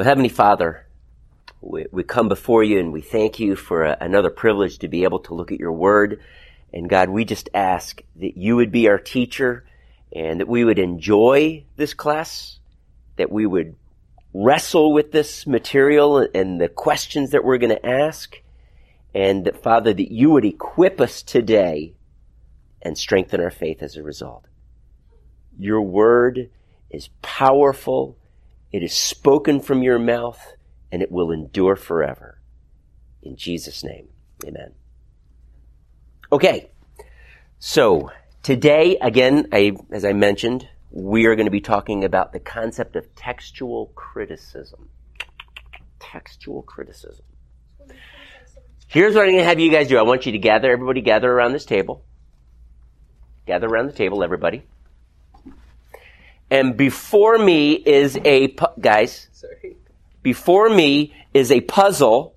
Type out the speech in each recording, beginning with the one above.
Well, Heavenly Father, we, we come before you and we thank you for a, another privilege to be able to look at your word. And God, we just ask that you would be our teacher and that we would enjoy this class, that we would wrestle with this material and the questions that we're going to ask. And that, Father, that you would equip us today and strengthen our faith as a result. Your word is powerful. It is spoken from your mouth and it will endure forever. In Jesus' name, amen. Okay. So today, again, I, as I mentioned, we are going to be talking about the concept of textual criticism. Textual criticism. Here's what I'm going to have you guys do. I want you to gather, everybody gather around this table. Gather around the table, everybody. And before me is a, pu- guys, Sorry. before me is a puzzle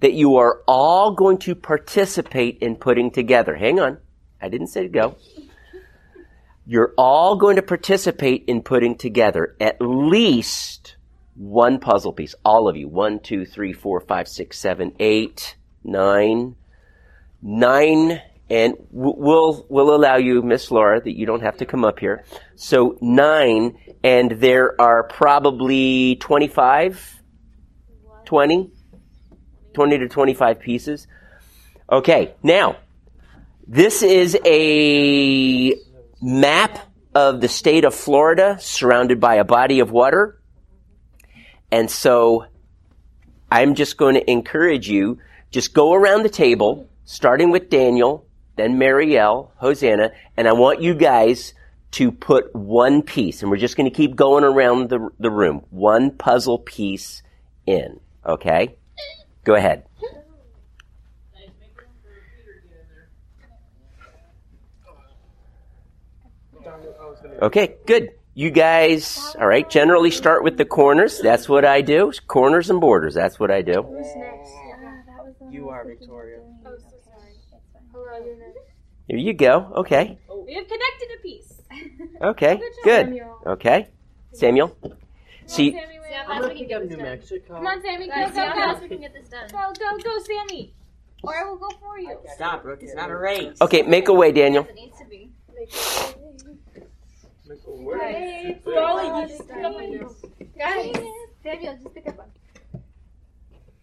that you are all going to participate in putting together. Hang on. I didn't say to go. You're all going to participate in putting together at least one puzzle piece. All of you. One, two, three, four, five, six, seven, eight, nine, nine, and we'll, we'll allow you, Miss Laura, that you don't have to come up here. So nine, and there are probably 25, 20, 20 to 25 pieces. Okay, now, this is a map of the state of Florida surrounded by a body of water. And so I'm just going to encourage you, just go around the table, starting with Daniel, then Marielle, Hosanna, and I want you guys to put one piece, and we're just going to keep going around the, the room, one puzzle piece in, okay? Go ahead. Okay, good. You guys, all right, generally start with the corners. That's what I do. Corners and borders. That's what I do. Who's next? that was the one You are thinking of Victoria. Doing. So Okay, sorry. that's fine. Hello, you're. Here you go. Okay. We have connected a piece. Okay. Good job, Good. Samuel. Okay. Samuel. See, Come on, Sammy, we Sam, have- I'm Fast, gonna pick up New. Mexico. Come on, Sammy, go, Guys, go, see how fast go. we can get this done. Go, go, go, Sammy. Or I will go for you. Stop, Brooke. It's not a race. okay, make a way, Daniel. It needs to be. Hey, Golly, just pick up one. Guys, Samuel, just pick up one. Saxon, you're next.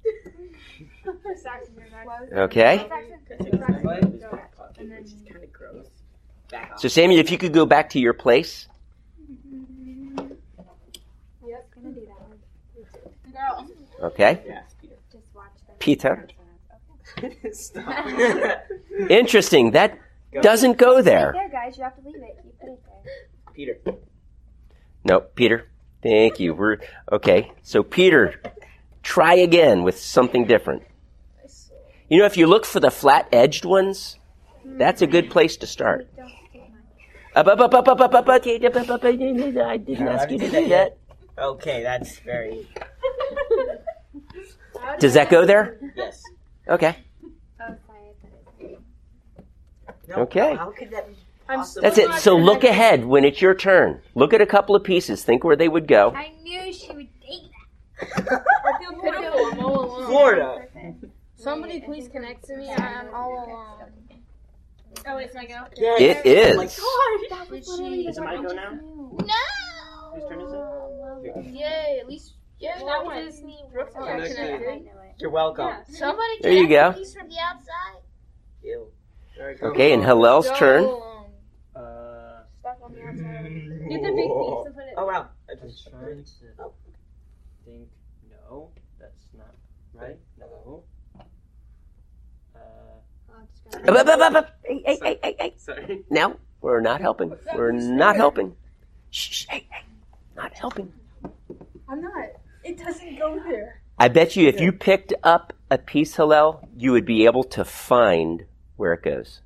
Okay. And then- Which is kind of gross. Back off. So, Samuel, if you could go back to your place. Yep. Gonna do that one. Okay. Peter. Just watch them. Peter. Stop. Interesting. That doesn't go there. there, guys. You have to leave it. You put it there. Peter. No, Peter. Thank you. We're okay. So, Peter, try again with something different. You know, if you look for the flat-edged ones, that's a good place to start. I didn't ask you to do that. Okay, that's very. Does that go there? Yes. Okay. Oh, sorry. I put it there. No, Okay. How could that be I'm? That's it. So look ahead when it's your turn. Look at a couple of pieces. Think where they would go. I knew she would take I feel pitiful. I'm all alone. Florida. Somebody please connect to me. I'm all alone. Oh, it's my go? Yeah, It yeah. Oh my. God. That was Did literally she- the Is it my one go I now? knew. No! Whose turn is it? Yay, at least. Yeah, That one. Disney Brooks Oh, got next connected. I. You're welcome. Yeah. Somebody There you connect go. a piece from the outside. Ew. There we go. Okay, and Hillel's Go turn. alone. Uh. Stuck on the outside. Get the big piece and put it. Oh wow. I just trying to Oh. Think. No, that's not right. No. Uh, Oh. Hey, hey, hey, hey, hey. Sorry. Now we're not helping. We're not helping. Shh, shh, hey, hey. Not helping. I'm not. It doesn't go there. I bet you if you picked up a piece, Hillel, you would be able to find where it goes.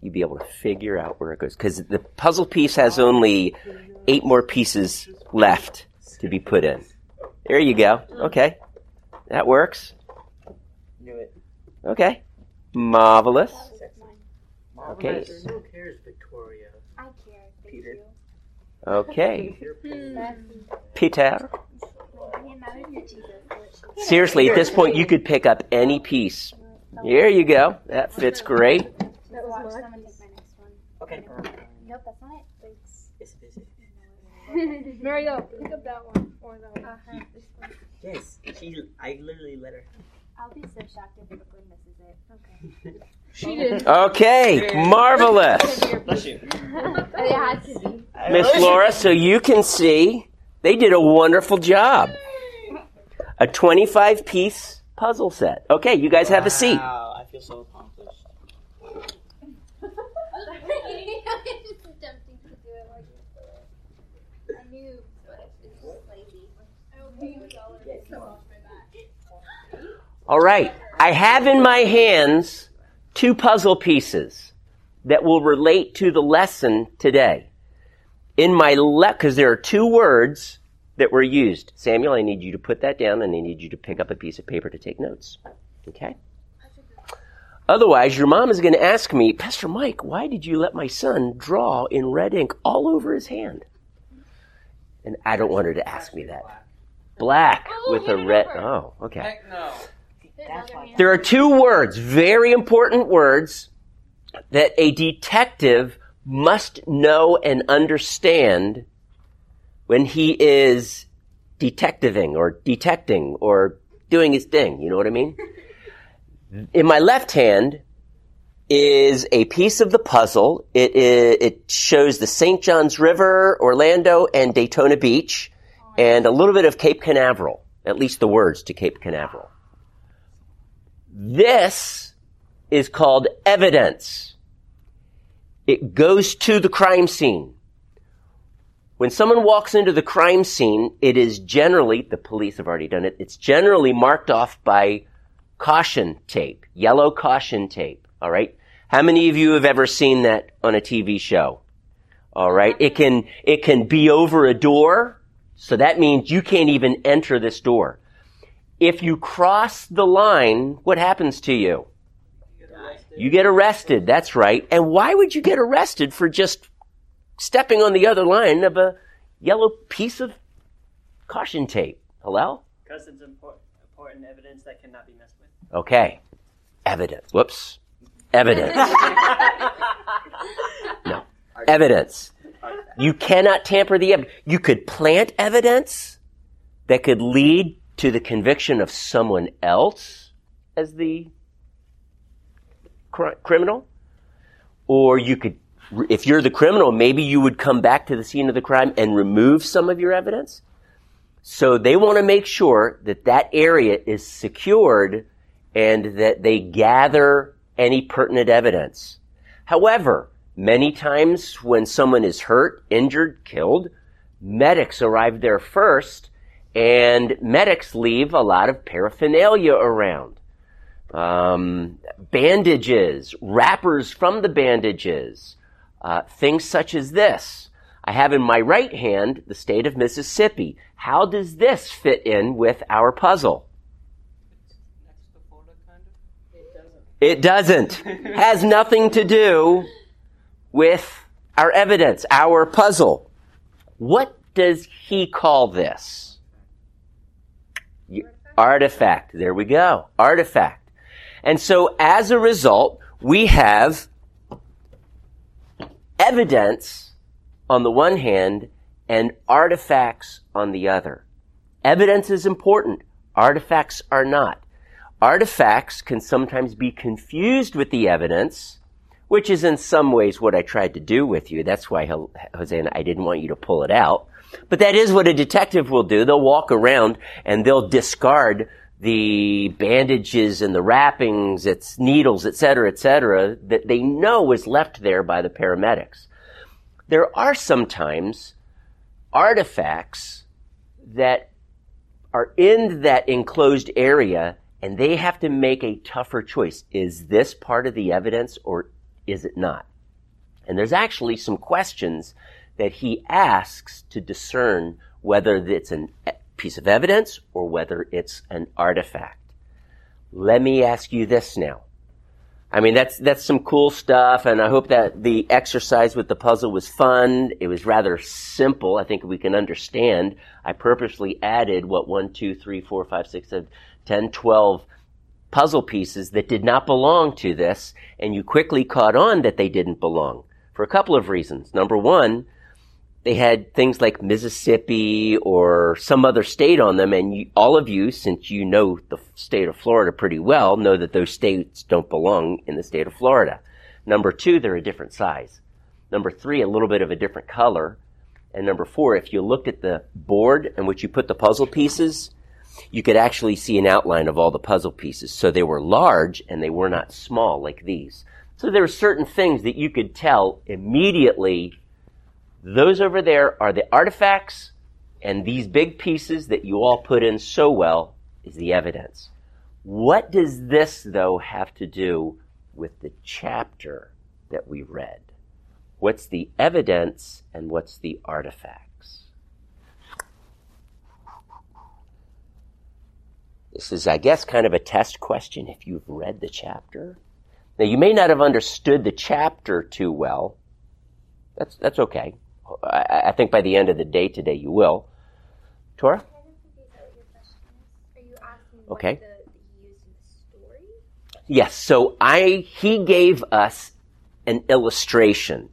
You'd be able to figure out where it goes. Because the puzzle piece has only eight more pieces left to be put in. There you go. Okay. That works. Knew it. Okay. Marvelous. That was mine. Okay. Who cares, Victoria? I care. Peter. Okay. Peter. Seriously, at this point, you could pick up any piece. Here you go. That fits great. That was Mark. Someone take my next one. Okay. Nope, that's not it. Thanks. Yes, it is. Mario, pick up that one or that one. Uh-huh. Yes. She. I literally let her. I'll be so shocked if Brooklyn misses it. Okay. She did. Okay, marvelous. Bless you. it had to be. Miss Laura, so you can see they did a wonderful job. A 25 piece puzzle set. Okay, you guys have a seat. Wow, I feel so accomplished. it's tempting to do it like this. I knew, but it's just lazy. All right, I have in my hands two puzzle pieces that will relate to the lesson today. In my left, because there are two words that were used. Samuel, I need you to put that down and I need you to pick up a piece of paper to take notes. Okay? Otherwise, your mom is going to ask me, Pastor Mike, why did you let my son draw in red ink all over his hand? And I don't want her to ask me that. Black Oh, with a red. over. Oh, okay. Heck no. There are two words, very important words, that a detective must know and understand when he is detectiving or detecting or doing his thing. You know what I mean? In my left hand is a piece of the puzzle. It, i- it shows the St. Johns River, Orlando, and Daytona Beach, and a little bit of Cape Canaveral, at least the words to Cape Canaveral. This is called evidence. It goes to the crime scene. When someone walks into the crime scene, it is generally, the police have already done it, it's generally marked off by caution tape, yellow caution tape. All right. How many of you have ever seen that on a TV show? All right. It can, it can be over a door. So that means you can't even enter this door. If you cross the line, what happens to you? You get arrested. That's right. And why would you get arrested for just stepping on the other line of a yellow piece of caution tape? Hello? Because it's important, important evidence that cannot be messed with. Okay. Evidence. Whoops. Evidence. no. Evidence. You cannot tamper the evidence. You could plant evidence that could lead to the conviction of someone else as the cr- criminal. Or you could, if you're the criminal, maybe you would come back to the scene of the crime and remove some of your evidence. So they want to make sure that that area is secured and that they gather any pertinent evidence. However, many times when someone is hurt, injured, killed, medics arrive there first and medics leave a lot of paraphernalia around. Um, bandages, wrappers from the bandages, uh, things such as this. I have in my right hand the state of Mississippi. How does this fit in with our puzzle? It doesn't. It doesn't. Has nothing to do with our evidence, our puzzle. What does he call this? Y- Artifact. There we go. Artifact. And so as a result, we have evidence on the one hand and artifacts on the other. Evidence is important. Artifacts are not. Artifacts can sometimes be confused with the evidence, which is in some ways what I tried to do with you. That's why, Hosanna, I didn't want you to pull it out. But that is what a detective will do. They'll walk around and they'll discard the bandages and the wrappings, its needles, et cetera, et cetera, that they know was left there by the paramedics. There are sometimes artifacts that are in that enclosed area and they have to make a tougher choice. Is this part of the evidence or is it not? And there's actually some questions that he asks to discern whether it's a eh, piece of evidence or whether it's an artifact. Let me ask you this now. I mean, that's, that's some cool stuff, and I hope that the exercise with the puzzle was fun. It was rather simple. I think we can understand. I purposely added, what, one, two, three, four, five, six, seven, ten, twelve puzzle pieces that did not belong to this, and you quickly caught on that they didn't belong for a couple of reasons. Number one, they had things like Mississippi or some other state on them, and you, all of you, since you know the state of Florida pretty well, know that those states don't belong in the state of Florida. Number two, they're a different size. Number three, a little bit of a different color. And number four, if you looked at the board in which you put the puzzle pieces, you could actually see an outline of all the puzzle pieces. So they were large and they were not small like these. So there were certain things that you could tell immediately those over there are the artifacts, and these big pieces that you all put in so well is the evidence. What does this, though, have to do with the chapter that we read? What's the evidence and what's the artifacts? This is, I guess, kind of a test question if you've read the chapter. Now, you may not have understood the chapter too well. That's, that's okay. I, I think by the end of the day today you will. Tora? Are you asking what Okay. the, that he used in the story? Yes. So I he gave us an illustration.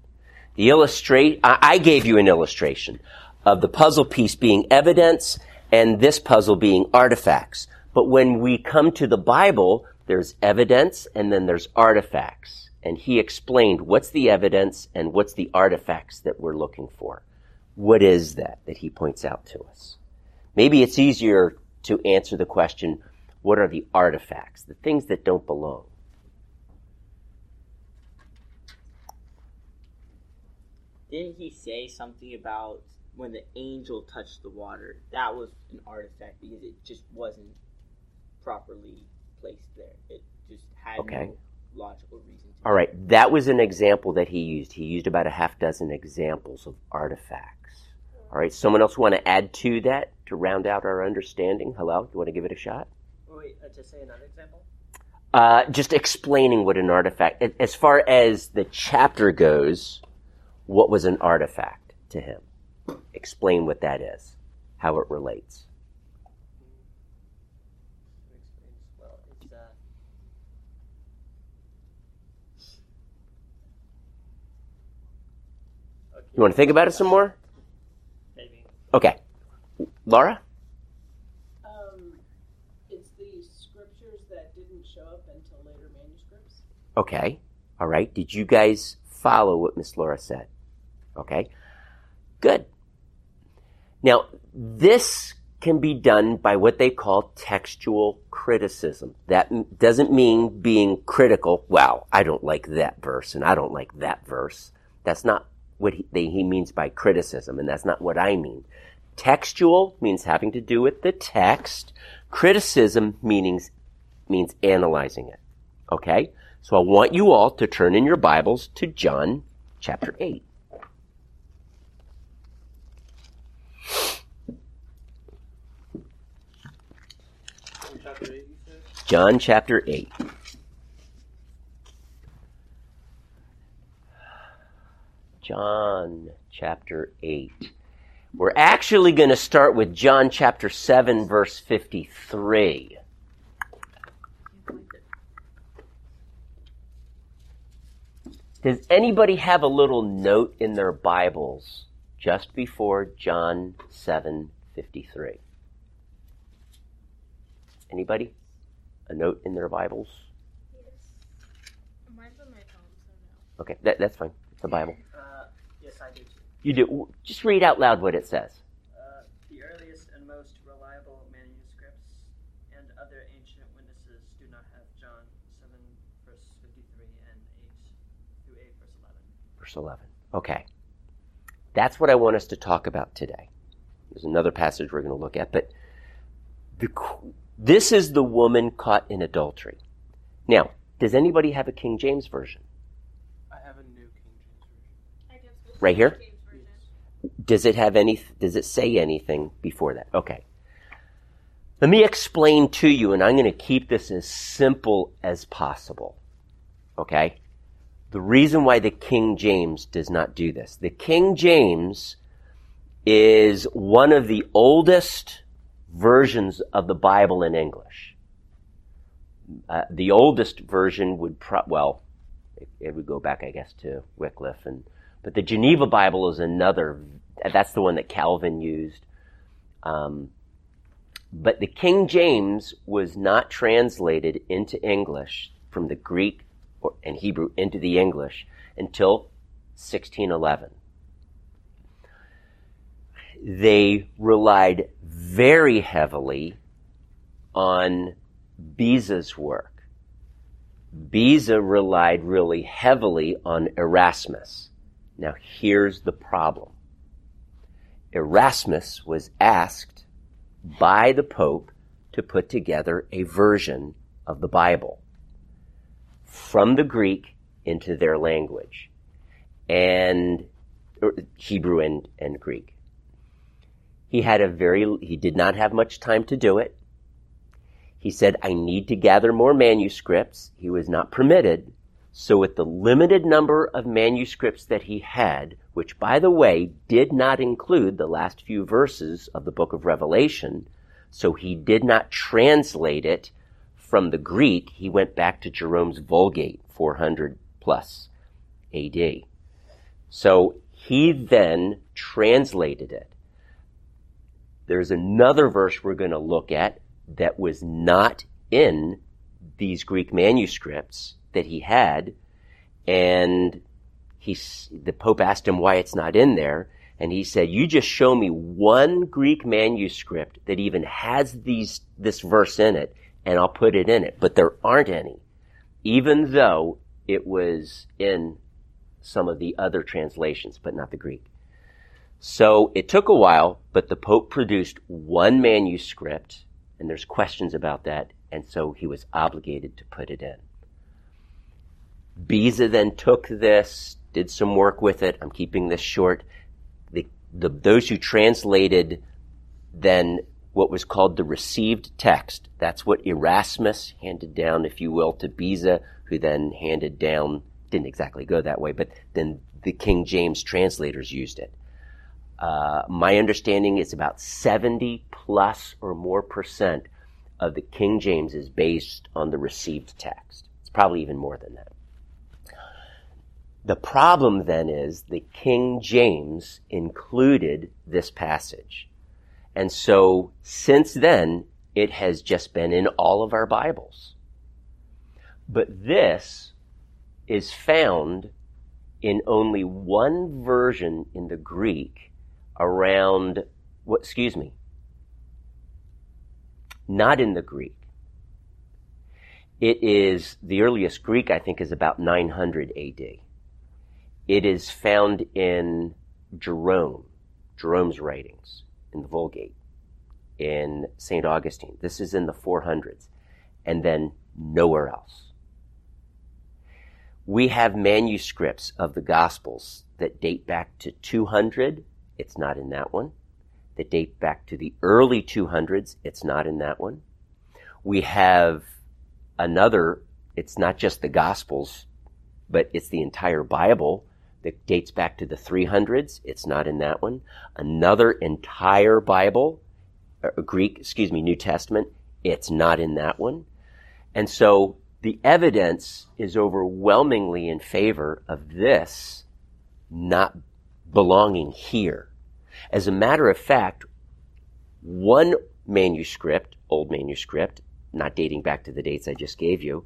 The illustrate I I gave you an illustration of the puzzle piece being evidence and this puzzle being artifacts. But when we come to the Bible, there's evidence and then there's artifacts. And he explained what's the evidence and what's the artifacts that we're looking for. What is that that he points out to us? Maybe it's easier to answer the question, what are the artifacts, the things that don't belong? Didn't he say something about when the angel touched the water? That was an artifact because it just wasn't properly placed there. It just had Okay. no logical reason. To All right, that was an example that he used. He used about a half dozen examples of artifacts. All right, someone else want to add to that to round out our understanding? Hello, you want to give it a shot? Wait, uh, to say another example? Uh, just explaining what an artifact, as far as the chapter goes, what was an artifact to him? Explain what that is, how it relates. Well, it's, uh, okay. You want to think about it some more? Maybe. Okay. Laura? Um, it's the scriptures that didn't show up until later manuscripts. Okay. All right. Did you guys follow what Miss Laura said? Okay. Good. Now, this can be done by what they call textual criticism. That m- doesn't mean being critical. Wow, I don't like that verse and I don't like that verse. That's not what he, they, he means by criticism, and that's not what I mean. Textual means having to do with the text. Criticism meanings, means analyzing it. Okay? So I want you all to turn in your Bibles to John chapter 8. In chapter 8, you said? John chapter 8. John chapter 8. We're actually going to start with John chapter 7, verse 53. Does anybody have a little note in their Bibles just before John 7:53? Anybody? A note in their Bibles? Mine's on my phone, so no. Okay, that, that's fine. It's the Bible. Uh, yes, I do too. You do. Just read out loud what it says. Uh, the earliest and most reliable manuscripts and other ancient witnesses do not have John 7, verse 53 and 8 through 8, verse 11. Verse 11. Okay. That's what I want us to talk about today. There's another passage we're going to look at, but the, this is the woman caught in adultery. Now, does anybody have a King James version? I have a new King James version. I guess Right here? Does it have any, does it say anything before that? Okay. Let me explain to you, and I'm going to keep this as simple as possible. Okay? The reason why the King James does not do this. The King James is one of the oldest versions of the Bible in English. Uh, the oldest version would pro- well, it, it would go back, I guess, to Wycliffe, and but the Geneva Bible is another. That's the one that Calvin used. Um, but the King James was not translated into English from the Greek or, and Hebrew into the English until 1611. They relied very heavily on Beza's work. Beza relied really heavily on Erasmus. Now here's the problem. Erasmus was asked by the Pope to put together a version of the Bible from the Greek into their language and er, Hebrew and, and Greek. He had a very, he did not have much time to do it. He said, I need to gather more manuscripts. He was not permitted. So with the limited number of manuscripts that he had, which by the way did not include the last few verses of the book of Revelation, so he did not translate it from the Greek. He went back to Jerome's Vulgate, 400 plus AD. So he then translated it. There's another verse we're going to look at that was not in these Greek manuscripts that he had, and he, the Pope asked him why it's not in there, and he said, "You just show me one Greek manuscript that even has these this verse in it, and I'll put it in it." But there aren't any, even though it was in some of the other translations, but not the Greek. So it took a while, but the Pope produced one manuscript, and there's questions about that, and so he was obligated to put it in. Beza then took this, did some work with it. I'm keeping this short. The, the, those who translated then what was called the received text, that's what Erasmus handed down, if you will, to Beza, who then handed down, didn't exactly go that way, but then the King James translators used it. Uh, my understanding is about 70 plus or more percent of the King James is based on the received text. It's probably even more than that. The problem then is the King James included this passage. And so since then, it has just been in all of our Bibles. But this is found in only one version in the Greek around what excuse me not in the greek it is the earliest greek i think is about 900 ad it is found in jerome jerome's writings in the vulgate in st augustine this is in the 400s and then nowhere else we have manuscripts of the gospels that date back to 200 it's not in that one. That date back to the early 200s. It's not in that one. We have another, it's not just the Gospels, but it's the entire Bible that dates back to the 300s. It's not in that one. Another entire Bible, uh, Greek, excuse me, New Testament. It's not in that one. And so the evidence is overwhelmingly in favor of this not belonging here. As a matter of fact, one manuscript, old manuscript, not dating back to the dates I just gave you,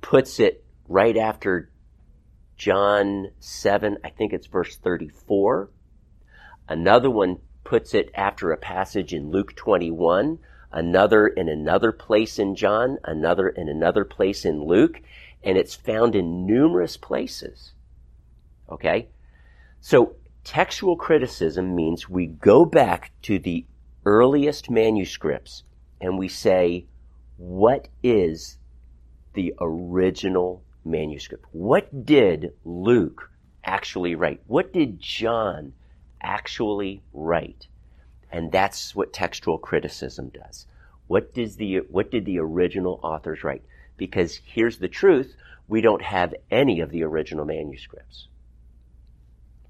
puts it right after John 7, I think it's verse 34. Another one puts it after a passage in Luke 21, another in another place in John, another in another place in Luke, and it's found in numerous places. Okay? So textual criticism means we go back to the earliest manuscripts and we say, what is the original manuscript? What did Luke actually write? What did John actually write? And that's what textual criticism does. What does the, what did the original authors write? Because here's the truth. we don't have any of the original manuscripts.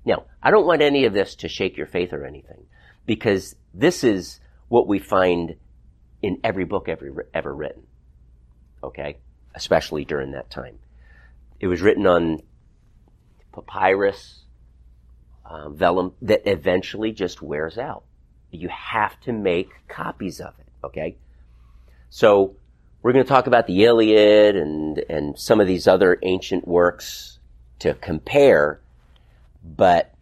Now, I don't want any of this to shake your faith or anything, because this is what we find in every book ever, ever written. Okay? Especially during that time. It was written on papyrus, uh, vellum that eventually just wears out. You have to make copies of it. Okay? So, we're going to talk about the Iliad and, and some of these other ancient works to compare, but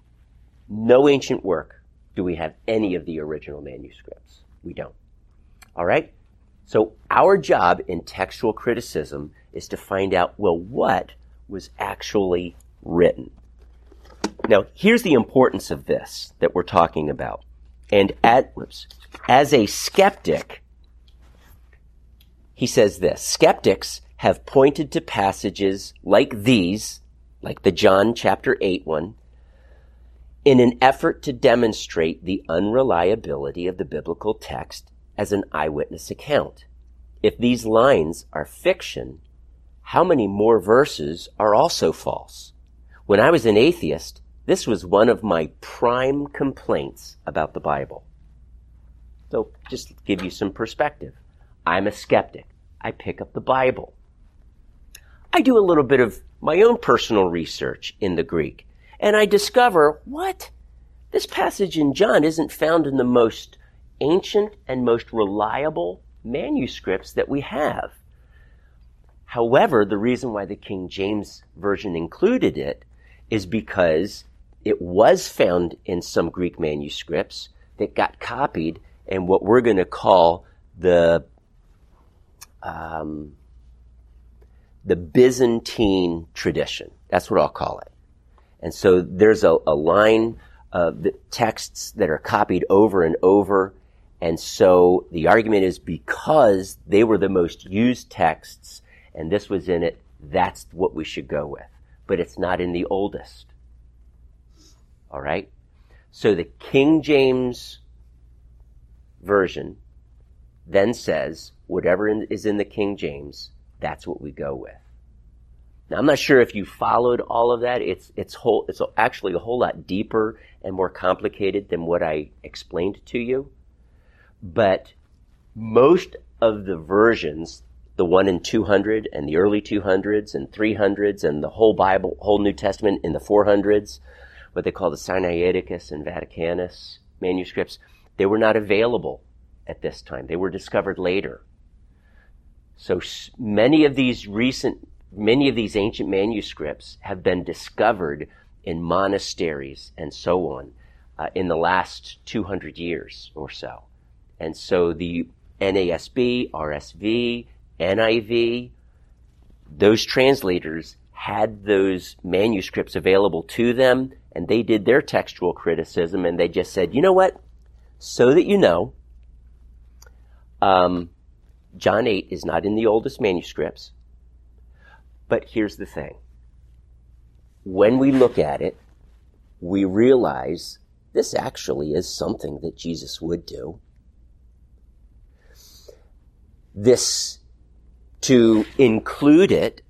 no ancient work do we have any of the original manuscripts. We don't. All right? So our job in textual criticism is to find out, well, what was actually written? Now, here's the importance of this that we're talking about. And at, whoops, as a skeptic, he says this, skeptics have pointed to passages like these, like the John chapter 8 one, in an effort to demonstrate the unreliability of the biblical text as an eyewitness account. If these lines are fiction, how many more verses are also false? When I was an atheist, this was one of my prime complaints about the Bible. So, just give you some perspective. I'm a skeptic. I pick up the Bible. I do a little bit of my own personal research in the Greek, and I discover what? This passage in John isn't found in the most ancient and most reliable manuscripts that we have. However, the reason why the King James Version included it is because it was found in some Greek manuscripts that got copied in what we're going to call the um, the Byzantine tradition. That's what I'll call it. And so there's a, a line of texts that are copied over and over. And so the argument is because they were the most used texts and this was in it, that's what we should go with. But it's not in the oldest. All right? So the King James Version then says whatever is in the King James, that's what we go with. Now, I'm not sure if you followed all of that. It's, it's whole, it's actually a whole lot deeper and more complicated than what I explained to you. But most of the versions, the one in 200 and the early 200s and 300s and the whole Bible, whole New Testament in the 400s, what they call the Sinaiticus and Vaticanus manuscripts, they were not available at this time. They were discovered later. So many of these recent, many of these ancient manuscripts have been discovered in monasteries and so on uh, in the last 200 years or so. And so the NASB, RSV, NIV, those translators had those manuscripts available to them and they did their textual criticism and they just said, you know what? So that you know, um, John 8 is not in the oldest manuscripts. But here's the thing. When we look at it, we realize this actually is something that Jesus would do. This, to include it,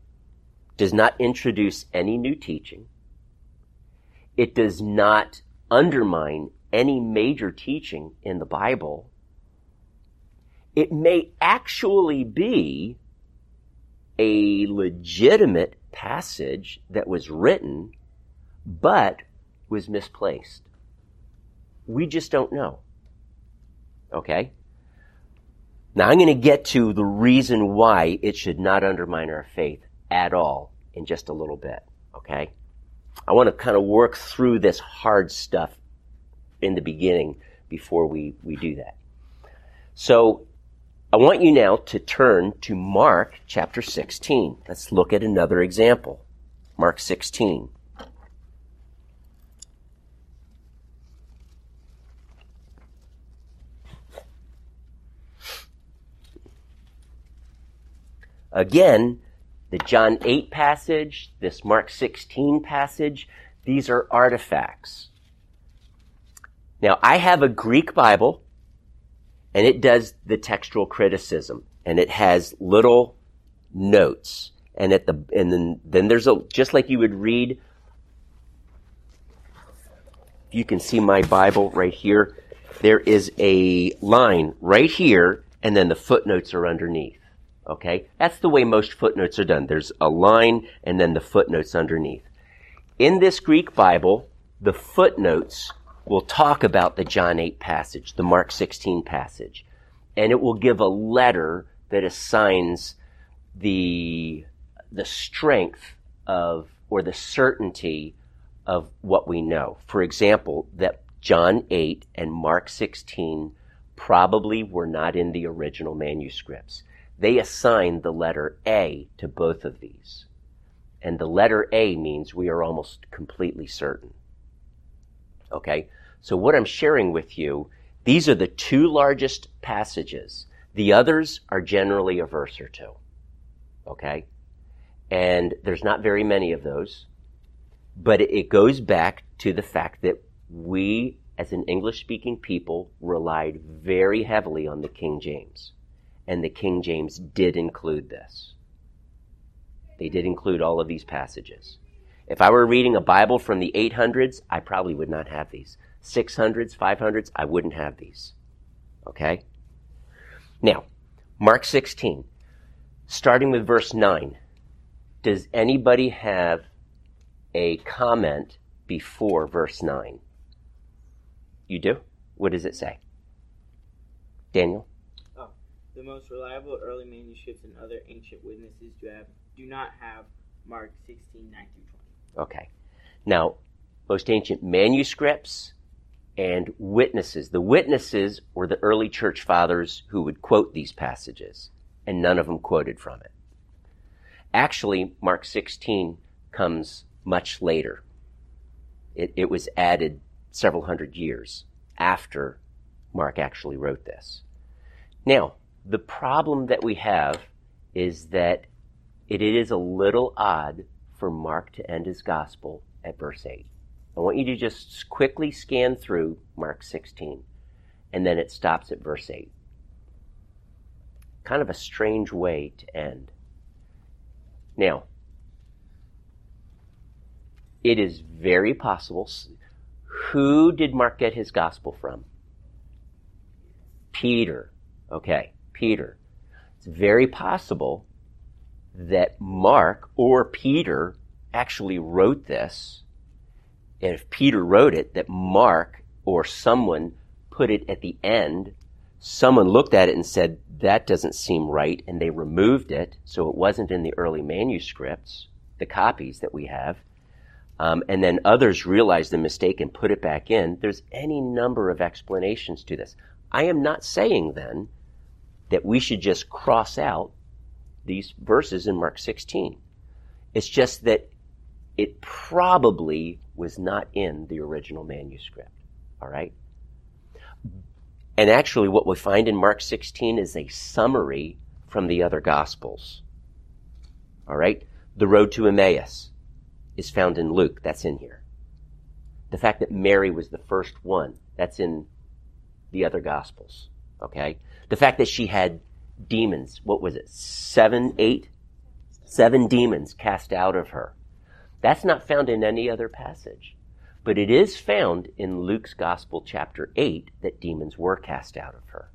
does not introduce any new teaching. It does not undermine any major teaching in the Bible it may actually be a legitimate passage that was written, but was misplaced. We just don't know. Okay? Now I'm going to get to the reason why it should not undermine our faith at all in just a little bit. Okay? I want to kind of work through this hard stuff in the beginning before we, we do that. So I want you now to turn to Mark chapter 16. Let's look at another example. Mark 16. Again, the John 8 passage, this Mark 16 passage, these are artifacts. Now, I have a Greek Bible and it does the textual criticism and it has little notes and at the and then then there's a just like you would read. You can see my Bible right here. There is a line right here, and then the footnotes are underneath. Okay, that's the way most footnotes are done. There's a line, and then the footnotes underneath. In this Greek Bible, the footnotes will talk about the John 8 passage, the Mark 16 passage, and it will give a letter that assigns the, the strength of, or the certainty of what we know. For example, that John 8 and Mark 16 probably were not in the original manuscripts. They assigned the letter A to both of these. And the letter A means we are almost completely certain. Okay? So what I'm sharing with you, these are the two largest passages. The others are generally a verse or two. Okay? And there's not very many of those. But it goes back to the fact that we, as an English speaking people, relied very heavily on the King James. And the King James did include this. They did include all of these passages. If I were reading a Bible from the 800s, I probably would not have these. 600s, 500s, I wouldn't have these. Okay? Now, Mark 16, starting with verse 9. Does anybody have a comment before verse 9? You do? What does it say? Daniel? The most reliable early manuscripts and other ancient witnesses do have do not have Mark 16, 9 through 20. Okay. Now, most ancient manuscripts and witnesses. The witnesses were the early church fathers who would quote these passages, and none of them quoted from it. Actually, Mark 16 comes much later. It, it was added several hundred years after Mark actually wrote this. Now, the problem that we have is that it is a little odd for Mark to end his gospel at verse 8. I want you to just quickly scan through Mark 16, and then it stops at verse 8. Kind of a strange way to end. Now, it is very possible. Who did Mark get his gospel from? Peter. Okay, Peter. It's very possible that Mark or Peter actually wrote this. And if Peter wrote it, that Mark or someone put it at the end. Someone looked at it and said, that doesn't seem right, and they removed it, so it wasn't in the early manuscripts, the copies that we have. Um, and then others realized the mistake and put it back in. There's any number of explanations to this. I am not saying then that we should just cross out these verses in Mark 16. It's just that it probably was not in the original manuscript. All right? And actually, what we find in Mark 16 is a summary from the other Gospels. All right? The road to Emmaus is found in Luke. That's in here. The fact that Mary was the first one, that's in the other Gospels. Okay? The fact that she had demons, what was it? seven, eight, seven demons cast out of her. That's not found in any other passage. But it is found in Luke's Gospel, chapter 8, that demons were cast out of her.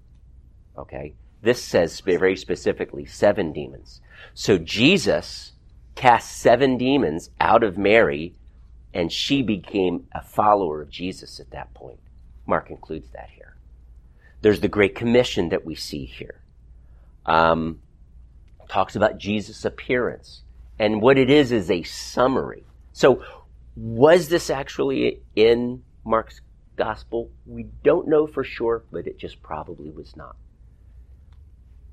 Okay? This says very specifically seven demons. So Jesus cast seven demons out of Mary, and she became a follower of Jesus at that point. Mark includes that here. There's the Great Commission that we see here. Um, talks about Jesus' appearance. And what it is is a summary. So was this actually in Mark's gospel? We don't know for sure, but it just probably was not.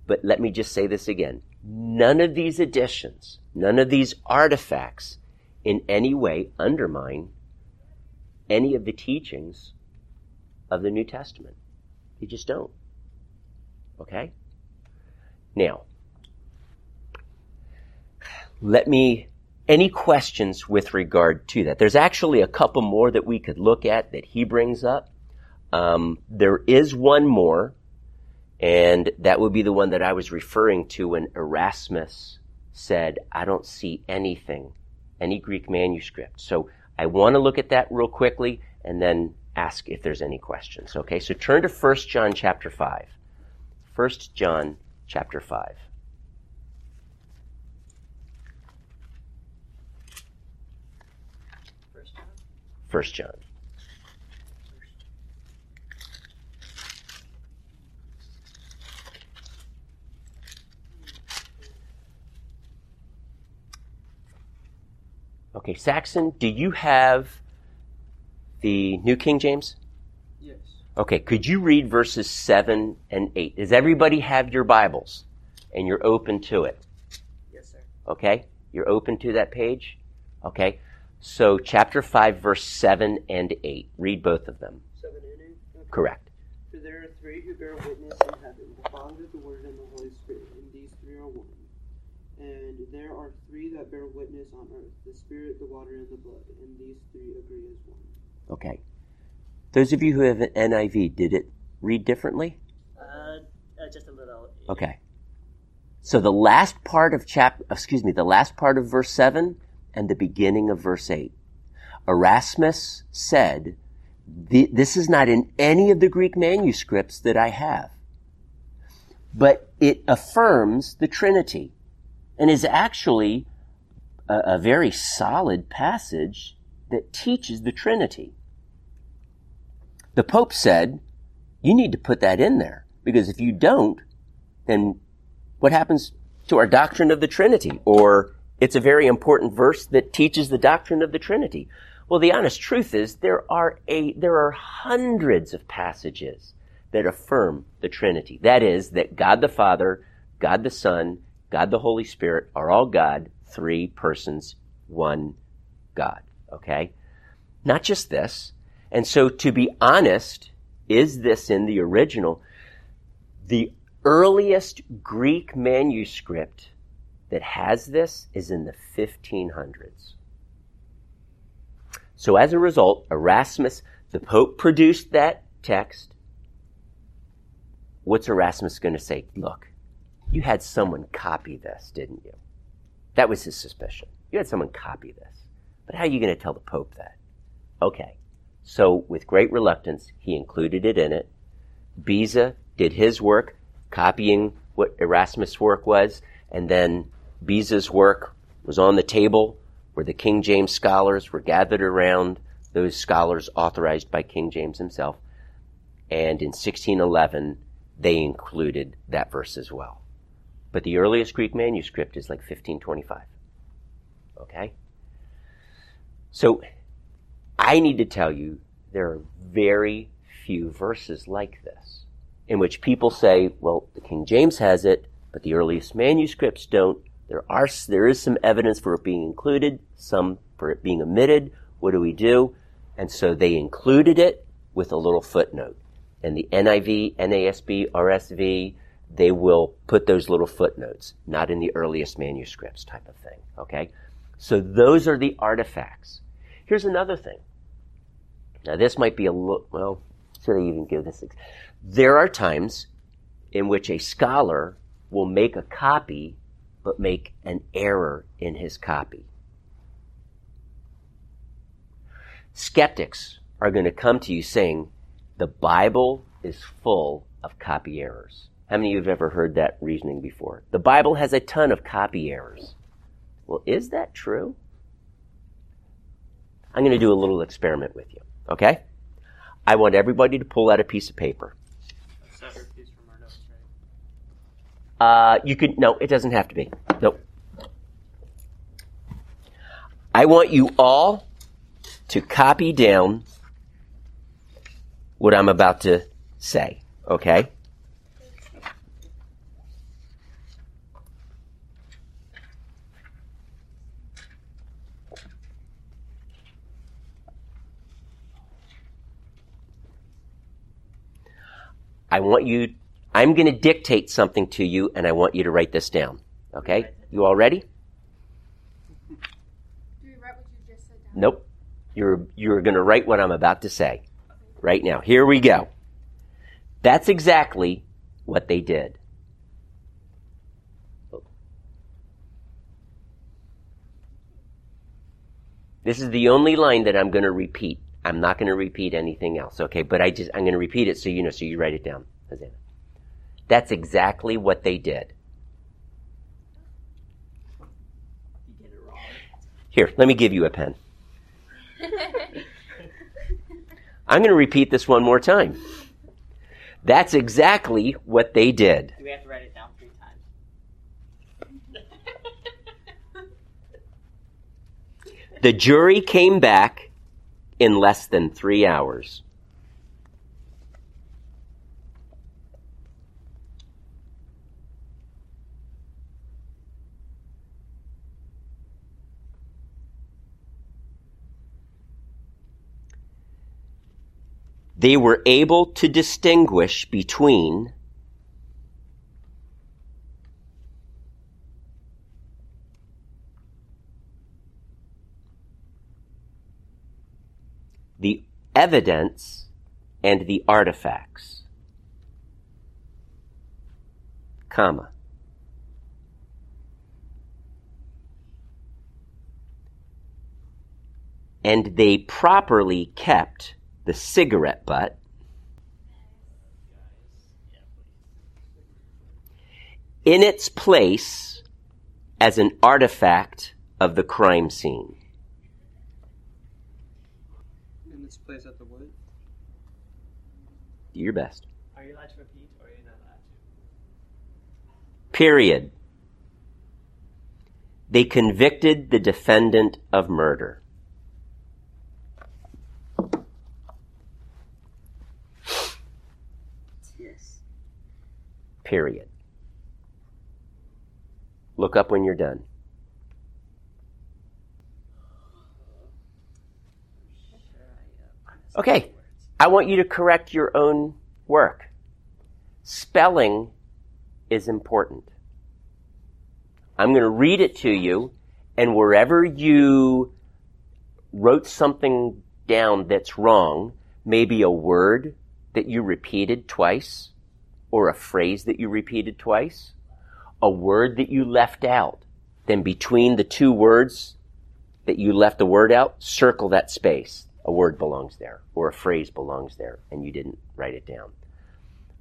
But let me just say this again. None of these additions, none of these artifacts in any way undermine any of the teachings of the New Testament. They just don't. Okay? Now, let me any questions with regard to that? There's actually a couple more that we could look at that he brings up. Um, there is one more, and that would be the one that I was referring to when Erasmus said, I don't see anything, any Greek manuscript. So I want to look at that real quickly and then ask if there's any questions. Okay, so turn to 1 John chapter 5. 1 John chapter 5. First John. 1 John. Okay, Saxon, do you have the New King James? Yes. Okay, could you read verses 7 and 8? Does everybody have your Bibles? And you're open to it? Yes, sir. Okay? You're open to that page? Okay? So, chapter 5, verse 7 and 8. Read both of them. Seven and eight. Okay. Correct. For there are three who bear witness in heaven: the Father, the Word, and the Holy Spirit. And these three are one. And there are three that bear witness on earth: the Spirit, the water, and the blood. And these three agree as one. Okay. Those of you who have an NIV, did it read differently? Uh, uh, just a little. Okay. So the last part of chap, excuse me, the last part of verse 7 and the beginning of verse 8. Erasmus said, this is not in any of the Greek manuscripts that I have. But it affirms the Trinity and is actually a, a very solid passage that teaches the Trinity. The Pope said, you need to put that in there because if you don't, then what happens to our doctrine of the Trinity? Or it's a very important verse that teaches the doctrine of the Trinity. Well, the honest truth is there are a, there are hundreds of passages that affirm the Trinity. That is, that God the Father, God the Son, God the Holy Spirit are all God, three persons, one God. Okay? Not just this. And so to be honest, is this in the original? The earliest Greek manuscript that has this is in the 1500s. So as a result, Erasmus, the Pope produced that text. What's Erasmus going to say? Look, you had someone copy this, didn't you? That was his suspicion. You had someone copy this. But how are you going to tell the Pope that? Okay. So with great reluctance, he included it in it. Beza did his work, copying what Erasmus' work was, and then Beza's work was on the table where the King James scholars were gathered around, those scholars authorized by King James himself. And in 1611, they included that verse as well. But the earliest Greek manuscript is like 1525. Okay? So, I need to tell you there are very few verses like this in which people say, well, the King James has it, but the earliest manuscripts don't. There are, there is some evidence for it being included, some for it being omitted. What do we do? And so they included it with a little footnote. And the NIV, NASB, RSV, they will put those little footnotes, not in the earliest manuscripts type of thing. Okay? So those are the artifacts. Here's another thing. Now this might be a little, well, should I even give this? There are times in which a scholar will make a copy, but make an error in his copy. Skeptics are going to come to you saying, the Bible is full of copy errors. How many of you have ever heard that reasoning before? The Bible has a ton of copy errors. Well, is that true? I'm going to do a little experiment with you. Okay? I want everybody to pull out a piece of paper. A separate piece from our notes, right? Uh, you could, no, it doesn't have to be. Nope. I want you all to copy down what I'm about to say. Okay? I want you, I'm going to dictate something to you, and I want you to write this down. Okay? You all ready? Nope. You're, you're going to write what I'm about to say right now. Here we go. That's exactly what they did. This is the only line that I'm going to repeat I'm not going to repeat anything else, okay? But I just, I'm going to repeat it so you know, so you write it down, Hosanna. That's exactly what they did. You get it wrong. Here, let me give you a pen. I'm going to repeat this one more time. That's exactly what they did. Do we have to write it down three times? The jury came back in less than three hours. They were able to distinguish between the evidence and the artifacts. Comma. And they properly kept the cigarette butt in its place as an artifact of the crime scene. In its place at the what? Do your best. Are you allowed to repeat or are you not allowed to? Period. They convicted the defendant of murder. Yes. Period. Look up when you're done. Okay. I want you to correct your own work. Spelling is important. I'm going to read it to you, and wherever you wrote something down that's wrong, maybe a word that you repeated twice, or a phrase that you repeated twice, a word that you left out, then between the two words that you left the word out, circle that space. A word belongs there, or a phrase belongs there, and you didn't write it down.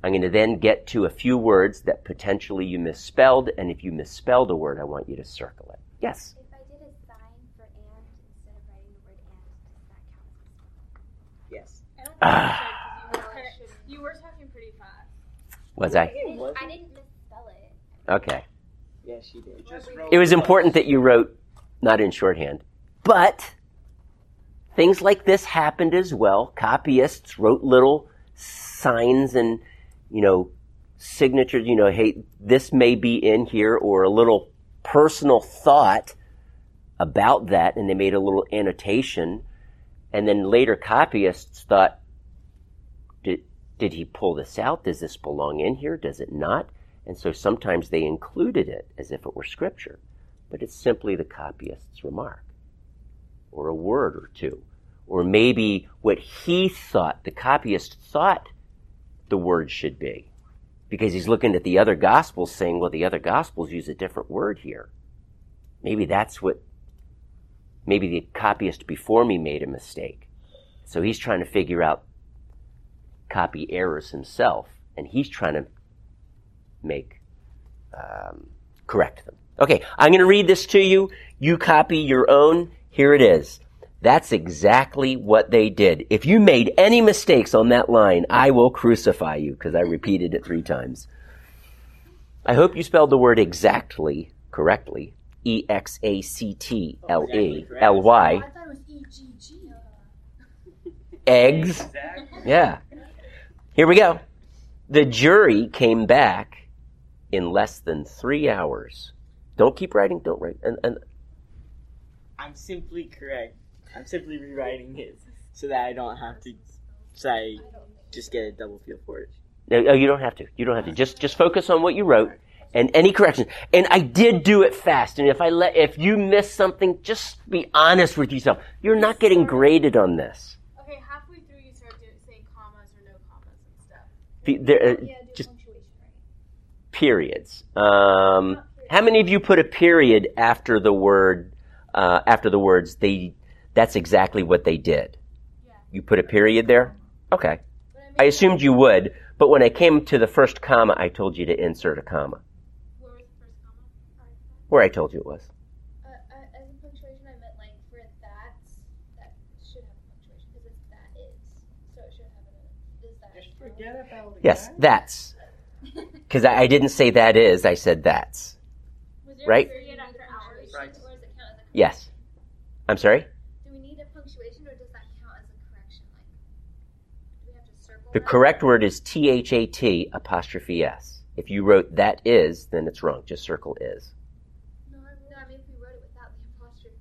I'm going to then get to a few words that potentially you misspelled, and if you misspelled a word, I want you to circle it. Yes? If I did a sign for and instead of writing the word and, does that count as a spelling? Yes. I don't think Ah. you were kinda- you were talking pretty fast. Was I? I didn't, I didn't misspell it. Okay. Yes, she did. Just It was important that you wrote not in shorthand. But things like this happened as well. Copyists wrote little signs and, you know, signatures, you know, hey, this may be in here, or a little personal thought about that, and they made a little annotation. And then later copyists thought, did, did he pull this out? Does this belong in here? Does it not? And so sometimes they included it as if it were scripture, but it's simply the copyist's remark, or a word or two, or maybe what he thought, the copyist thought the word should be, because he's looking at the other gospels saying, well, the other gospels use a different word here. Maybe that's what, maybe the copyist before me made a mistake. So he's trying to figure out copy errors himself, and he's trying to make um, correct them. Okay, I'm going to read this to you. You copy your own. Here it is. That's exactly what they did. If you made any mistakes on that line, I will crucify you because I repeated it three times. I hope you spelled the word exactly correctly. E X A C T L E L Y. I thought it was E G G. Uh. Eggs. Exactly. Yeah. Here we go. The jury came back in less than three hours. Don't keep writing. Don't write. And, and I'm simply correct. I'm simply rewriting it so that I don't have to. say just get a double feel for it. no, no, you don't have to. You don't have to. Just just focus on what you wrote and any corrections. And I did do it fast. And if I let, if you miss something, just be honest with yourself. You're not getting graded on this. Okay, halfway through you start saying commas or no commas and stuff. The- there- uh, Yeah, just punctuation, periods. Um, how many of you put a period after the word uh, after the words they That's exactly what they did. You put a period there? Okay. But I, I assumed you would, but when I came to the first comma, I told you to insert a comma. Where was the first comma? Where I told you it was. Uh, uh, as a punctuation, I meant like for that, that should have a punctuation because it's that is. So it should have a is that. Just forget about it. Yes, that's. Because I, I didn't say that is, I said that's. Was there Right. a period after hours? Right. Or does it count as a Yes. I'm sorry? Do we need a punctuation or does that count as a correction? Like, do we have to circle The correct word is T H A T apostrophe S. If you wrote that is, then it's wrong. Just circle is. No, I, no, I mean if we wrote it without the apostrophe.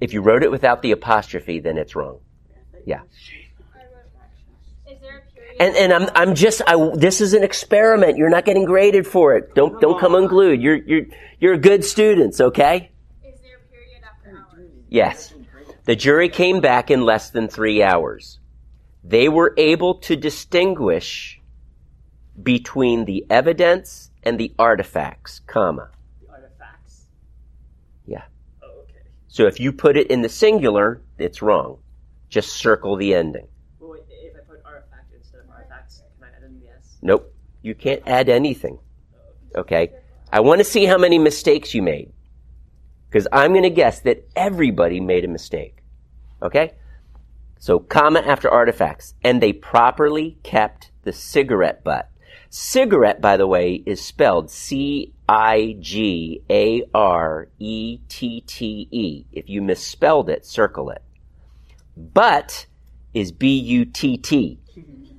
If you wrote it without the apostrophe, then it's wrong. Yeah. I wrote Is there a period? And and I'm I'm just I, this is an experiment. You're not getting graded for it. Don't don't come unglued. You're you're you're good students, okay? Is there a period after hours? Yes. The jury came back in less than three hours. They were able to distinguish between the evidence and the artifacts, comma. The artifacts. Yeah. Oh, okay. So if you put it in the singular, it's wrong. Just circle the ending. Well, wait, if I put artifact instead of artifacts, can I add S? Nope. You can't add anything. Oh, okay? I want to see how many mistakes you made. Because I'm going to guess that everybody made a mistake. Okay? So, comma after artifacts. And they properly kept the cigarette butt. Cigarette, by the way, is spelled C I G A R E T T E. If you misspelled it, circle it. Butt is B U T T.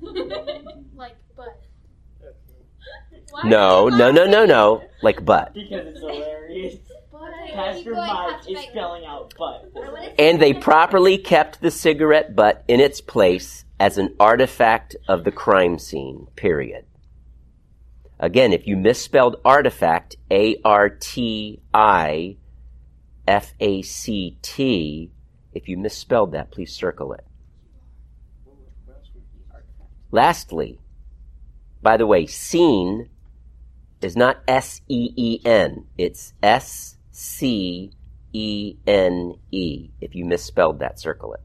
like, but. No, no, no, no, no. Like butt. Because it's hilarious. Pastor Mike is spelling out butt. And they properly kept the cigarette butt in its place as an artifact of the crime scene, period. Again, if you misspelled artifact, A R T I F A C T, if you misspelled that, please circle it. Lastly, by the way, scene is not S E E N, it's S C E N E. If you misspelled that, circle it.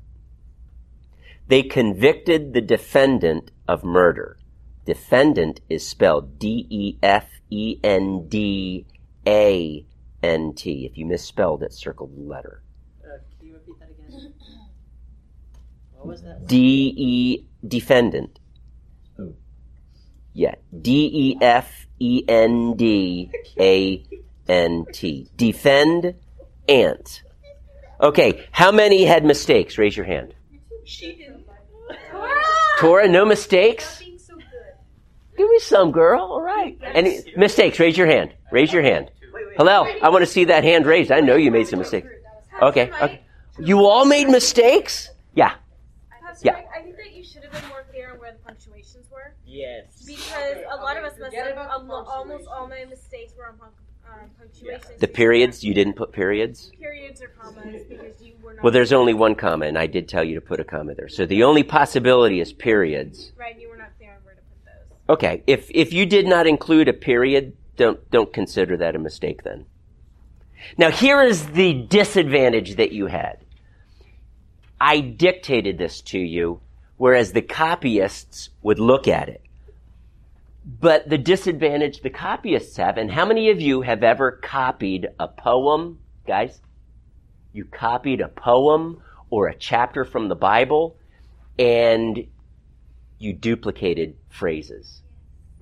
They convicted the defendant of murder. Defendant is spelled D E F E N D A N T. If you misspelled it, circle the letter. Uh, can you repeat that again? What was that? D E defendant. Oh. Yeah, D E F E N D A N T. Defend ant. Okay, how many had mistakes? Raise your hand. She did. Tora, no mistakes? Being so. Give me some, girl. All right. Any mistakes? Raise your hand. Raise your hand. Hello, I want to see that hand raised. I know you made some mistakes. Okay, okay. You all made mistakes? Yeah. Yeah. I think that you should have been more clear on where the punctuations were. Yes. Because a lot of us messed Forget up. about the Al- almost all my mistakes were on punc- um, punctuation. The periods, you didn't put periods? Periods or commas because you were not. Well, there's only one comma, and I did tell you to put a comma there. So the only possibility is periods. Right, you were not clear on where to put those. Okay, if if you did not include a period, don't don't consider that a mistake then. Now here is the disadvantage that you had. I dictated this to you, whereas the copyists would look at it. But the disadvantage the copyists have, and how many of you have ever copied a poem, guys? You copied a poem or a chapter from the Bible, and you duplicated phrases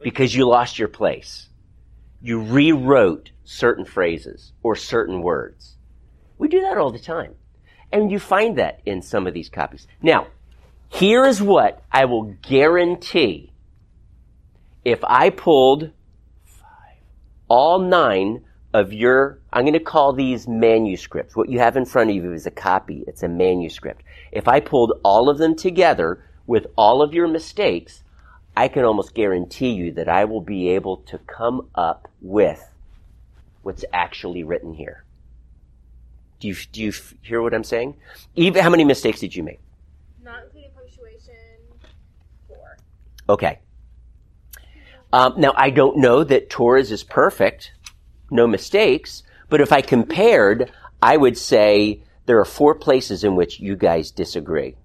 because you lost your place. You rewrote certain phrases or certain words. We do that all the time. And you find that in some of these copies. Now, here is what I will guarantee. If I pulled all nine of your, I'm going to call these manuscripts. What you have in front of you is a copy. It's a manuscript. If I pulled all of them together with all of your mistakes, I can almost guarantee you that I will be able to come up with what's actually written here. Do you, do you hear what I'm saying? Even, how many mistakes did you make? Not including punctuation. Four. Okay. Um, now, I don't know that Torres is perfect, no mistakes, but if I compared, I would say there are four places in which you guys disagree.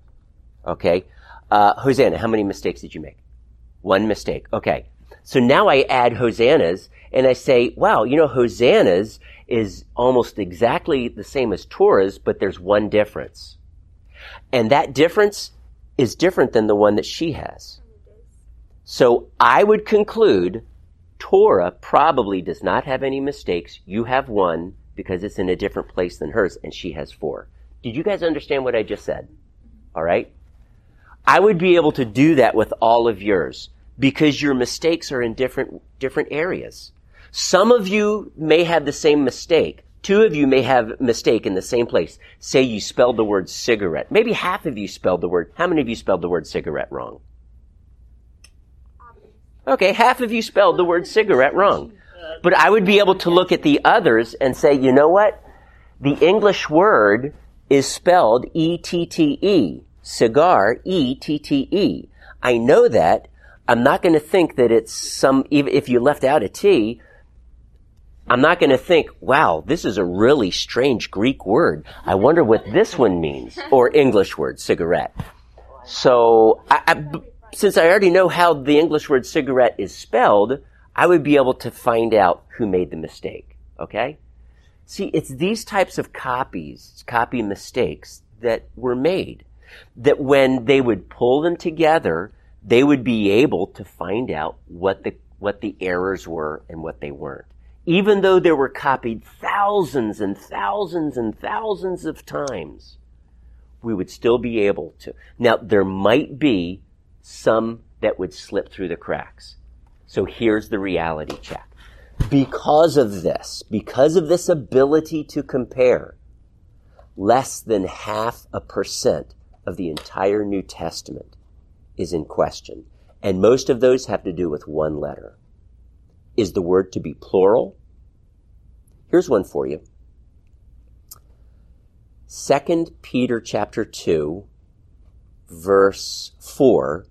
Okay? Uh, Hosanna, how many mistakes did you make? One mistake. Okay. So now I add Hosannas and I say, wow, you know, Hosannas is almost exactly the same as Torah's, but there's one difference. And that difference is different than the one that she has. So I would conclude Torah probably does not have any mistakes. You have one because it's in a different place than hers, and she has four. Did you guys understand what I just said? All right? I would be able to do that with all of yours because your mistakes are in different, different areas. Some of you may have the same mistake. Two of you may have mistake in the same place. Say you spelled the word cigarette. Maybe half of you spelled the word. How many of you spelled the word cigarette wrong? Okay, half of you spelled the word cigarette wrong. But I would be able to look at the others and say, you know what? The English word is spelled E-T-T-E. Cigar, E-T-T-E. I know that. I'm not going to think that it's some, if you left out a T, I'm not going to think, wow, this is a really strange Greek word. I wonder what this one means. Or English word, cigarette. So, I, I, since I already know how the English word cigarette is spelled, I would be able to find out who made the mistake. Okay? See, it's these types of copies, copy mistakes that were made. That when they would pull them together, they would be able to find out what the, what the errors were and what they weren't. Even though they were copied thousands and thousands and thousands of times, we would still be able to. Now, there might be some that would slip through the cracks. So here's the reality check. Because of this, because of this ability to compare, less than half a percent of the entire New Testament is in question. And most of those have to do with one letter. Is the word to be plural? Here's one for you. Second Peter chapter 2 verse 4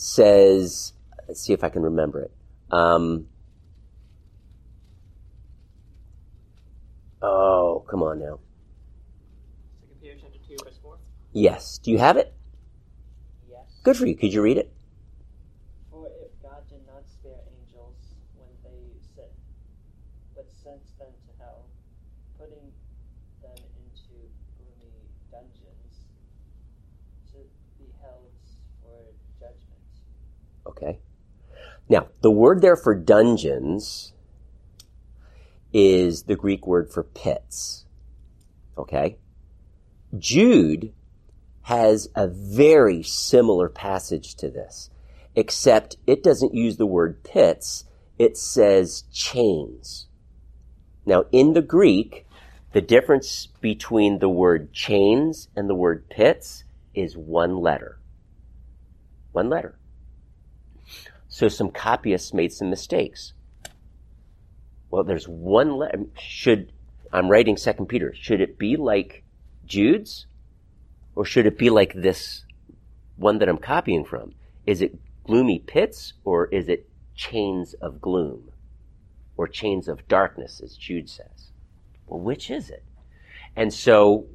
says, let's see if I can remember it. Um, oh, come on now. Second Peter chapter two verse four. Yes. Do you have it? Yes. Good for you. Could you read it? For if God did not spare angels when they sinned, but sent them to hell, putting them into gloomy dungeons to be held for judgment. Okay. Now, the word there for dungeons is the Greek word for pits. Okay. Jude has a very similar passage to this, except it doesn't use the word pits, it says chains. Now, in the Greek, the difference between the word chains and the word pits is one letter. One letter. So some copyists made some mistakes. Well, there's one letter. Should, I'm writing Second Peter, should it be like Jude's? Or should it be like this one that I'm copying from? Is it gloomy pits or is it chains of gloom? Or chains of darkness, as Jude says? Well, which is it? And so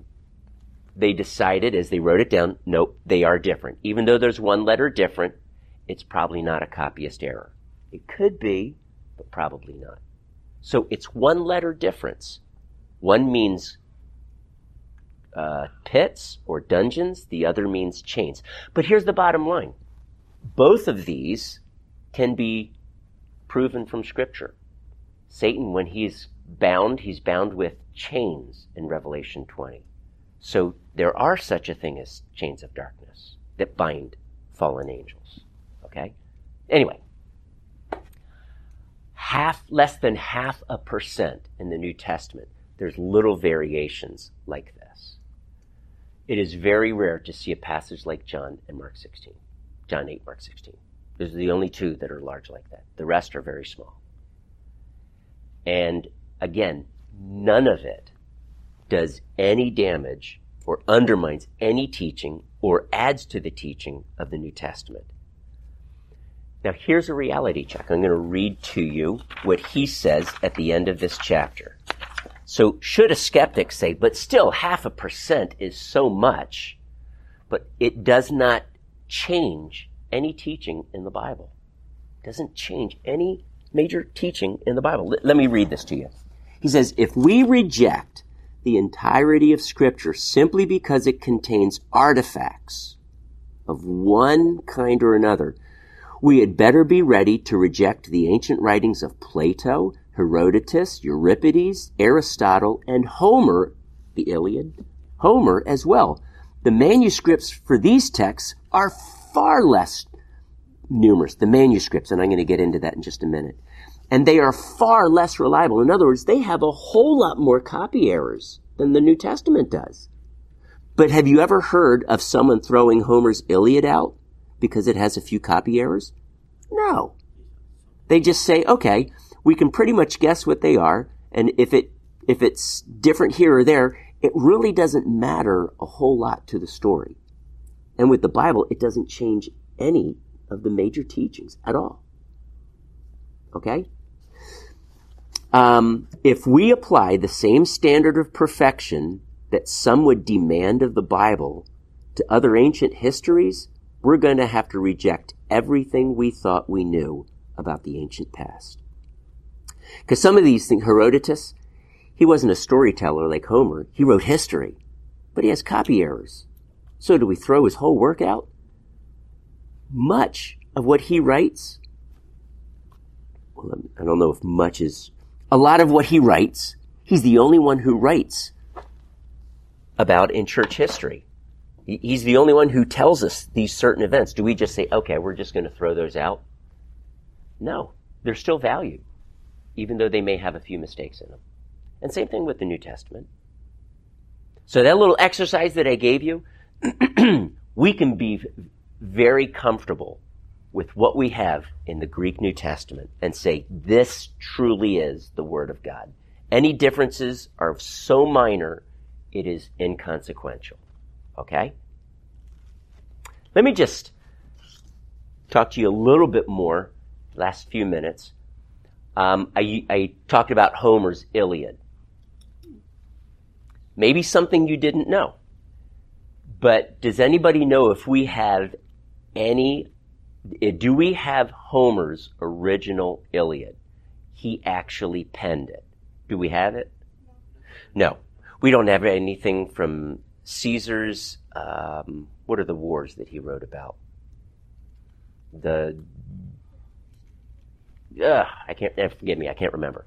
they decided as they wrote it down, nope, they are different. Even though there's one letter different, it's probably not a copyist error. It could be, but probably not. So it's one letter difference. One means uh, pits or dungeons, the other means chains. But here's the bottom line both of these can be proven from Scripture. Satan, when he's bound, he's bound with chains in Revelation 20. So there are such a thing as chains of darkness that bind fallen angels. Okay? Anyway, half, less than half a percent in the New Testament, there's little variations like this. It is very rare to see a passage like John and Mark 16. John 8, Mark 16. Those are the only two that are large like that. The rest are very small. And again, none of it does any damage or undermines any teaching or adds to the teaching of the New Testament. Now, here's a reality check. I'm going to read to you what he says at the end of this chapter. So should a skeptic say, but still half a percent is so much, but it does not change any teaching in the Bible. It doesn't change any major teaching in the Bible. Let, let me read this to you. He says, if we reject the entirety of scripture simply because it contains artifacts of one kind or another, we had better be ready to reject the ancient writings of Plato, Herodotus, Euripides, Aristotle, and Homer, the Iliad, Homer as well. The manuscripts for these texts are far less numerous, the manuscripts, and I'm going to get into that in just a minute. And they are far less reliable. In other words, they have a whole lot more copy errors than the New Testament does. But have you ever heard of someone throwing Homer's Iliad out because it has a few copy errors? No. They just say, okay, we can pretty much guess what they are, and if it if it's different here or there, it really doesn't matter a whole lot to the story. And with the Bible, it doesn't change any of the major teachings at all. Okay? Um, if we apply the same standard of perfection that some would demand of the Bible to other ancient histories, we're going to have to reject everything we thought we knew about the ancient past. Because some of these things, Herodotus, he wasn't a storyteller like Homer. He wrote history, but he has copy errors. So do we throw his whole work out? Much of what he writes, well, I don't know if much is, a lot of what he writes, he's the only one who writes about in church history. He's the only one who tells us these certain events. Do we just say, okay, we're just going to throw those out? No, they're still valued, even though they may have a few mistakes in them. And same thing with the New Testament. So that little exercise that I gave you, we can be very comfortable with what we have in the Greek New Testament and say, this truly is the Word of God. Any differences are so minor, it is inconsequential. Okay? Let me just talk to you a little bit more, last few minutes. Um, I, I talked about Homer's Iliad. Maybe something you didn't know. But does anybody know if we have any, do we have Homer's original Iliad? He actually penned it. Do we have it? No. We don't have anything from Caesar's, um, what are the wars that he wrote about? The, uh, I can't, eh, forgive me, I can't remember.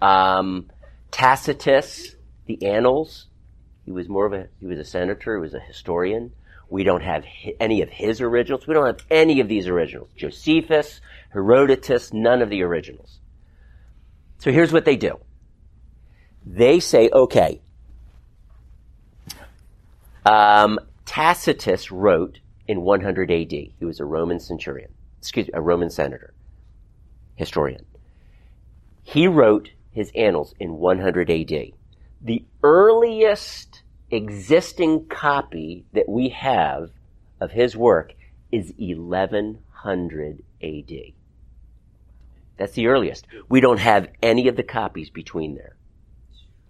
Um, Tacitus, the Annals, he was more of a, he was a senator, he was a historian. We don't have hi- any of his originals. We don't have any of these originals. Josephus, Herodotus, none of the originals. So here's what they do. They say, okay, um, Tacitus wrote in 100 AD. He was a Roman centurion, excuse me, a Roman senator, historian. He wrote his annals in 100 AD. The earliest existing copy that we have of his work is 1100 AD. That's the earliest. We don't have any of the copies between there.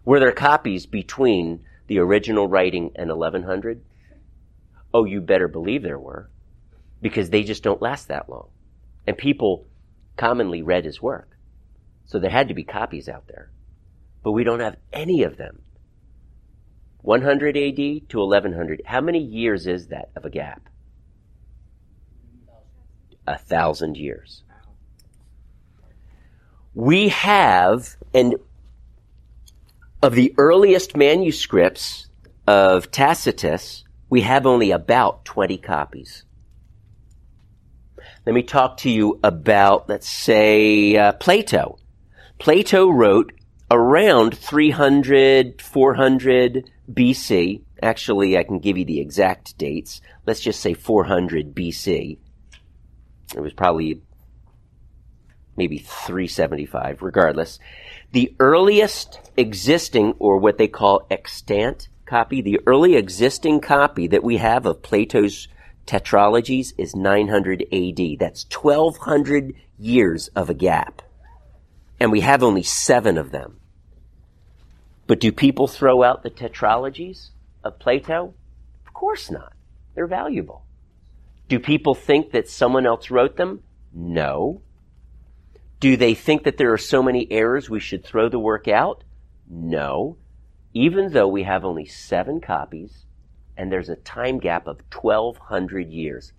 Were there copies between the original writing and 1100? Oh, you better believe there were, because they just don't last that long. And people commonly read his work. So there had to be copies out there. But we don't have any of them. 100 AD to 1100. How many years is that of a gap? A thousand years. We have, and of the earliest manuscripts of Tacitus, we have only about 20 copies. Let me talk to you about, let's say, uh, Plato. Plato wrote around 300, 400 BC. Actually, I can give you the exact dates. Let's just say 400 BC. It was probably maybe 375, regardless. The earliest existing, or what they call extant copy, the early existing copy that we have of Plato's tetralogies is 900 AD. That's 1200 years of a gap. And we have only seven of them. But do people throw out the tetralogies of Plato? Of course not. They're valuable. Do people think that someone else wrote them? No. Do they think that there are so many errors we should throw the work out? No. Even though we have only seven copies and there's a time gap of 1200 years.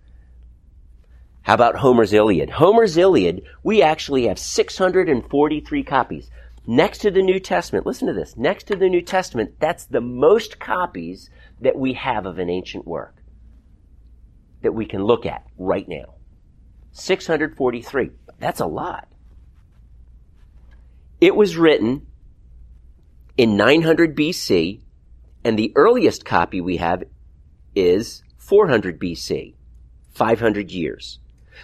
How about Homer's Iliad? Homer's Iliad, we actually have 643 copies. Next to the New Testament, listen to this. Next to the New Testament, that's the most copies that we have of an ancient work that we can look at right now. 643. That's a lot. It was written in 900 BC, and the earliest copy we have is 400 BC, 500 years.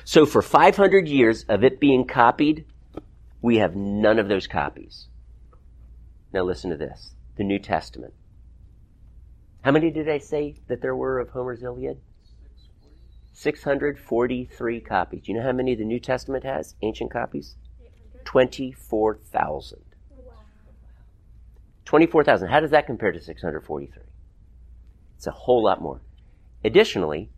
So for 500 years of it being copied, we have none of those copies. Now listen to this. The New Testament. How many did I say that there were of Homer's Iliad? 643 copies. You know how many the New Testament has? Ancient copies? 24,000. 24,000. How does that compare to 643? It's a whole lot more. Additionally,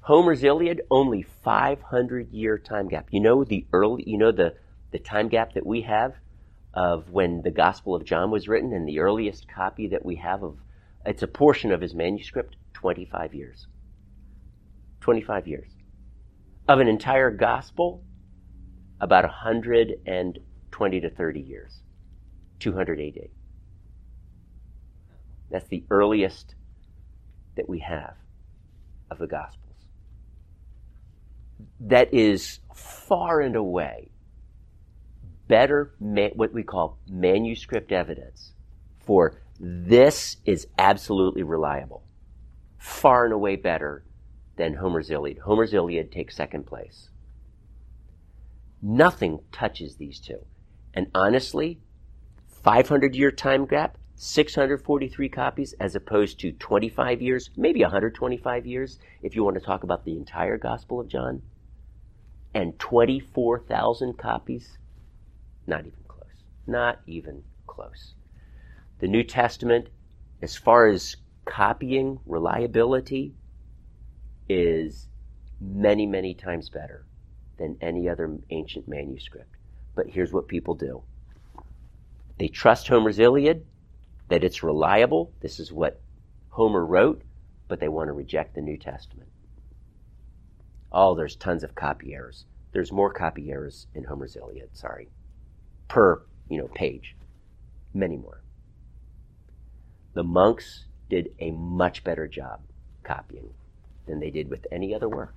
Homer's Iliad only 500 year time gap. You know the early you know the the time gap that we have of when the Gospel of John was written and the earliest copy that we have of it's a portion of his manuscript 25 years. 25 years. Of an entire gospel about 120 to 30 years. 200 AD. That's the earliest that we have of the Gospels. That is far and away better, what we call manuscript evidence for this is absolutely reliable. Far and away better than Homer's Iliad. Homer's Iliad takes second place. Nothing touches these two. And honestly, 500 year time gap, 643 copies as opposed to 25 years, maybe 125 years if you want to talk about the entire Gospel of John, and 24,000 copies, not even close. Not even close. The New Testament, as far as copying reliability, is many, many times better than any other ancient manuscript. But here's what people do they trust Homer's Iliad, that it's reliable. This is what Homer wrote, but they want to reject the New Testament. Oh, there's tons of copy errors. There's more copy errors in Homer's Iliad, sorry. Per, you know, page. Many more. The monks did a much better job copying than they did with any other work.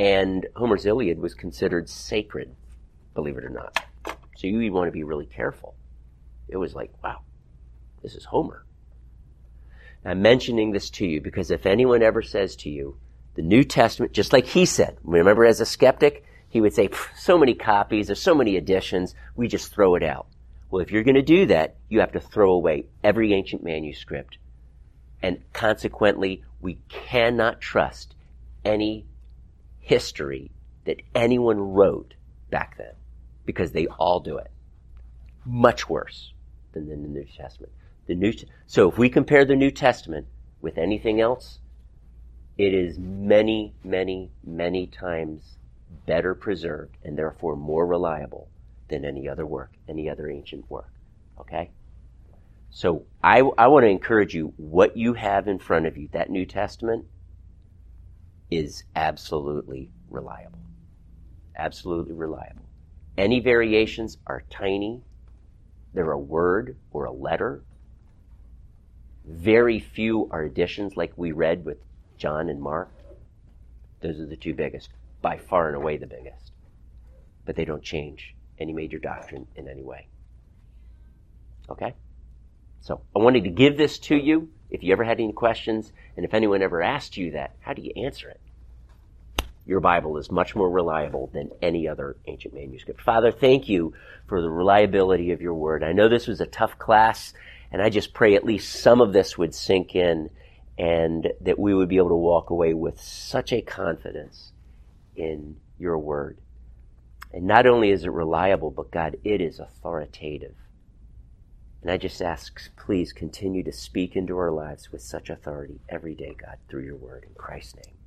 And Homer's Iliad was considered sacred, believe it or not. So you want to be really careful. It was like, wow, this is Homer. I'm mentioning this to you because if anyone ever says to you, the New Testament, just like he said, remember as a skeptic, he would say, so many copies, there's so many editions, we just throw it out. Well, if you're going to do that, you have to throw away every ancient manuscript. And consequently, we cannot trust any history that anyone wrote back then because they all do it. Much worse than the New Testament. The New, so if we compare the New Testament with anything else, it is many, many, many times better preserved and therefore more reliable than any other work, any other ancient work. Okay? So I, I want to encourage you, what you have in front of you, that New Testament, is absolutely reliable. Absolutely reliable. Any variations are tiny. They're a word or a letter. Very few are additions like we read with John and Mark. Those are the two biggest, by far and away the biggest. But they don't change any major doctrine in any way. Okay? So I wanted to give this to you. If you ever had any questions, and if anyone ever asked you that, how do you answer it? Your Bible is much more reliable than any other ancient manuscript. Father, thank you for the reliability of your word. I know this was a tough class, and I just pray at least some of this would sink in and that we would be able to walk away with such a confidence in your word. And not only is it reliable, but God, it is authoritative. And I just ask, please continue to speak into our lives with such authority every day, God, through your word. In Christ's name.